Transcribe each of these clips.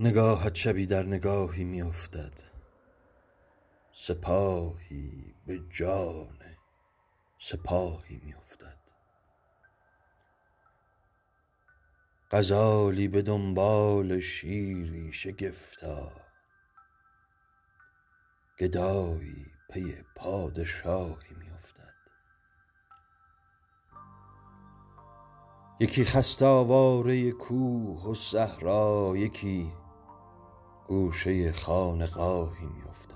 نگاهت شبی در نگاهی می افتد سپاهی به جان سپاهی می افتد غزالی به دنبال شیری شگفتا گدایی پی پادشاهی می افتد یکی خسته آواره کوه و صحرا یکی گوشه خانقاهی می افتد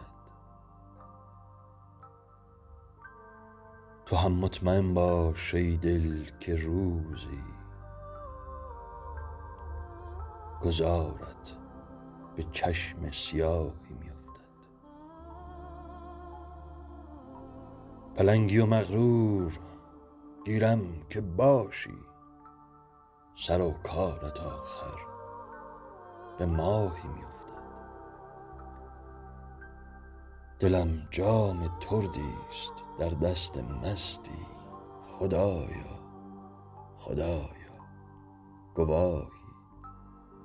تو هم مطمین باش ای دل که روزی گذارت به چشم سیاهی می افتد پلنگی و مغرور گیرم که باشی سر و کارت آخر به ماهی می دلم جام تردی است در دست مستی. خدایا خدایا گواهی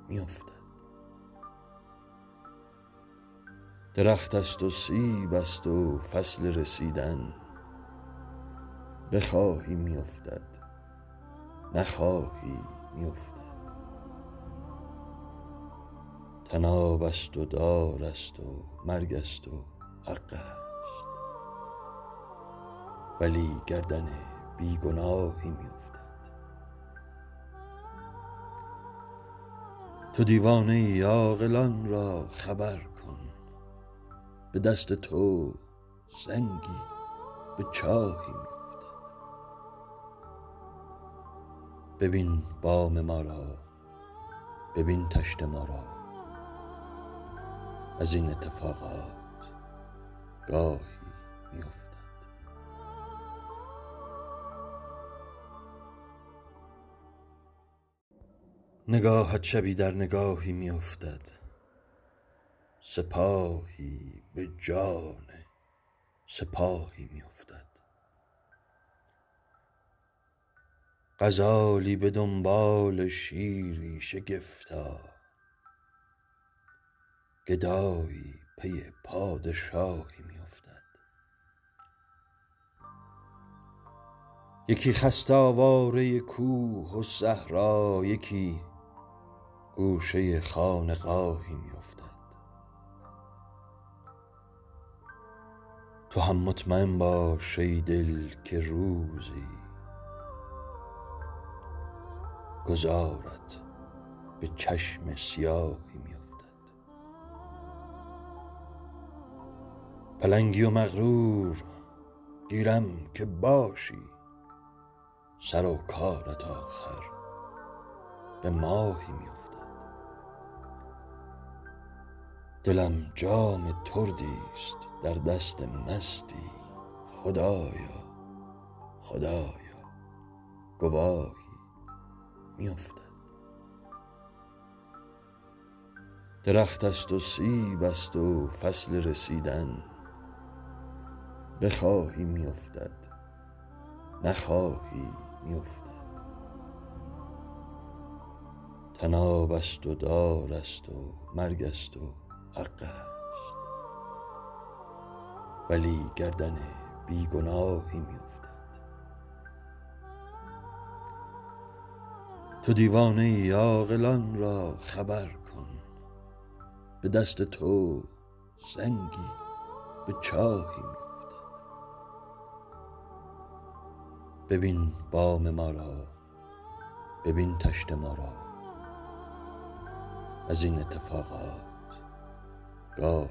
می افتد درخت است و سیب است و فصل رسیدن بخواهی می افتد نخواهی می افتد طناب است و دار است و مرگ است و حق است. ولی گردن بی گناهی می افتد تو دیوانه ای عاقلان را خبر کن. به دست تو سنگی به چاهی می افتد ببین بام ما را ببین طشت ما را. از این اتفاقات گاهی می افتد نگاهت شبی در نگاهی می افتد سپاهی به جان سپاهی می افتد غزالی به دنبال شیری شگفتا گدایی پی پادشاهی یکی خسته آواره کوه و صحرا یکی گوشه خانقاهی می افتد تو هم مطمین باش ای دل که روزی گذارت به چشم سیاهی می افتد پلنگی و مغرور گیرم که باشی. سر و کارت آخر به ماهی می افتد دلم جام تردی است در دست مستی. خدایا خدایا گواهی می افتد درخت است و سیب است و فصل رسیدن بخواهی می افتد نخواهی می افتد طناب است و دار است و مرگ است و حق است. ولی گردن بی گناهی می افتد تو دیوانه ای عاقلان را خبر کن. به دست تو سنگی به چاهی می ببین بام ما را ببین طشت ما را. از این اتفاقات گاهی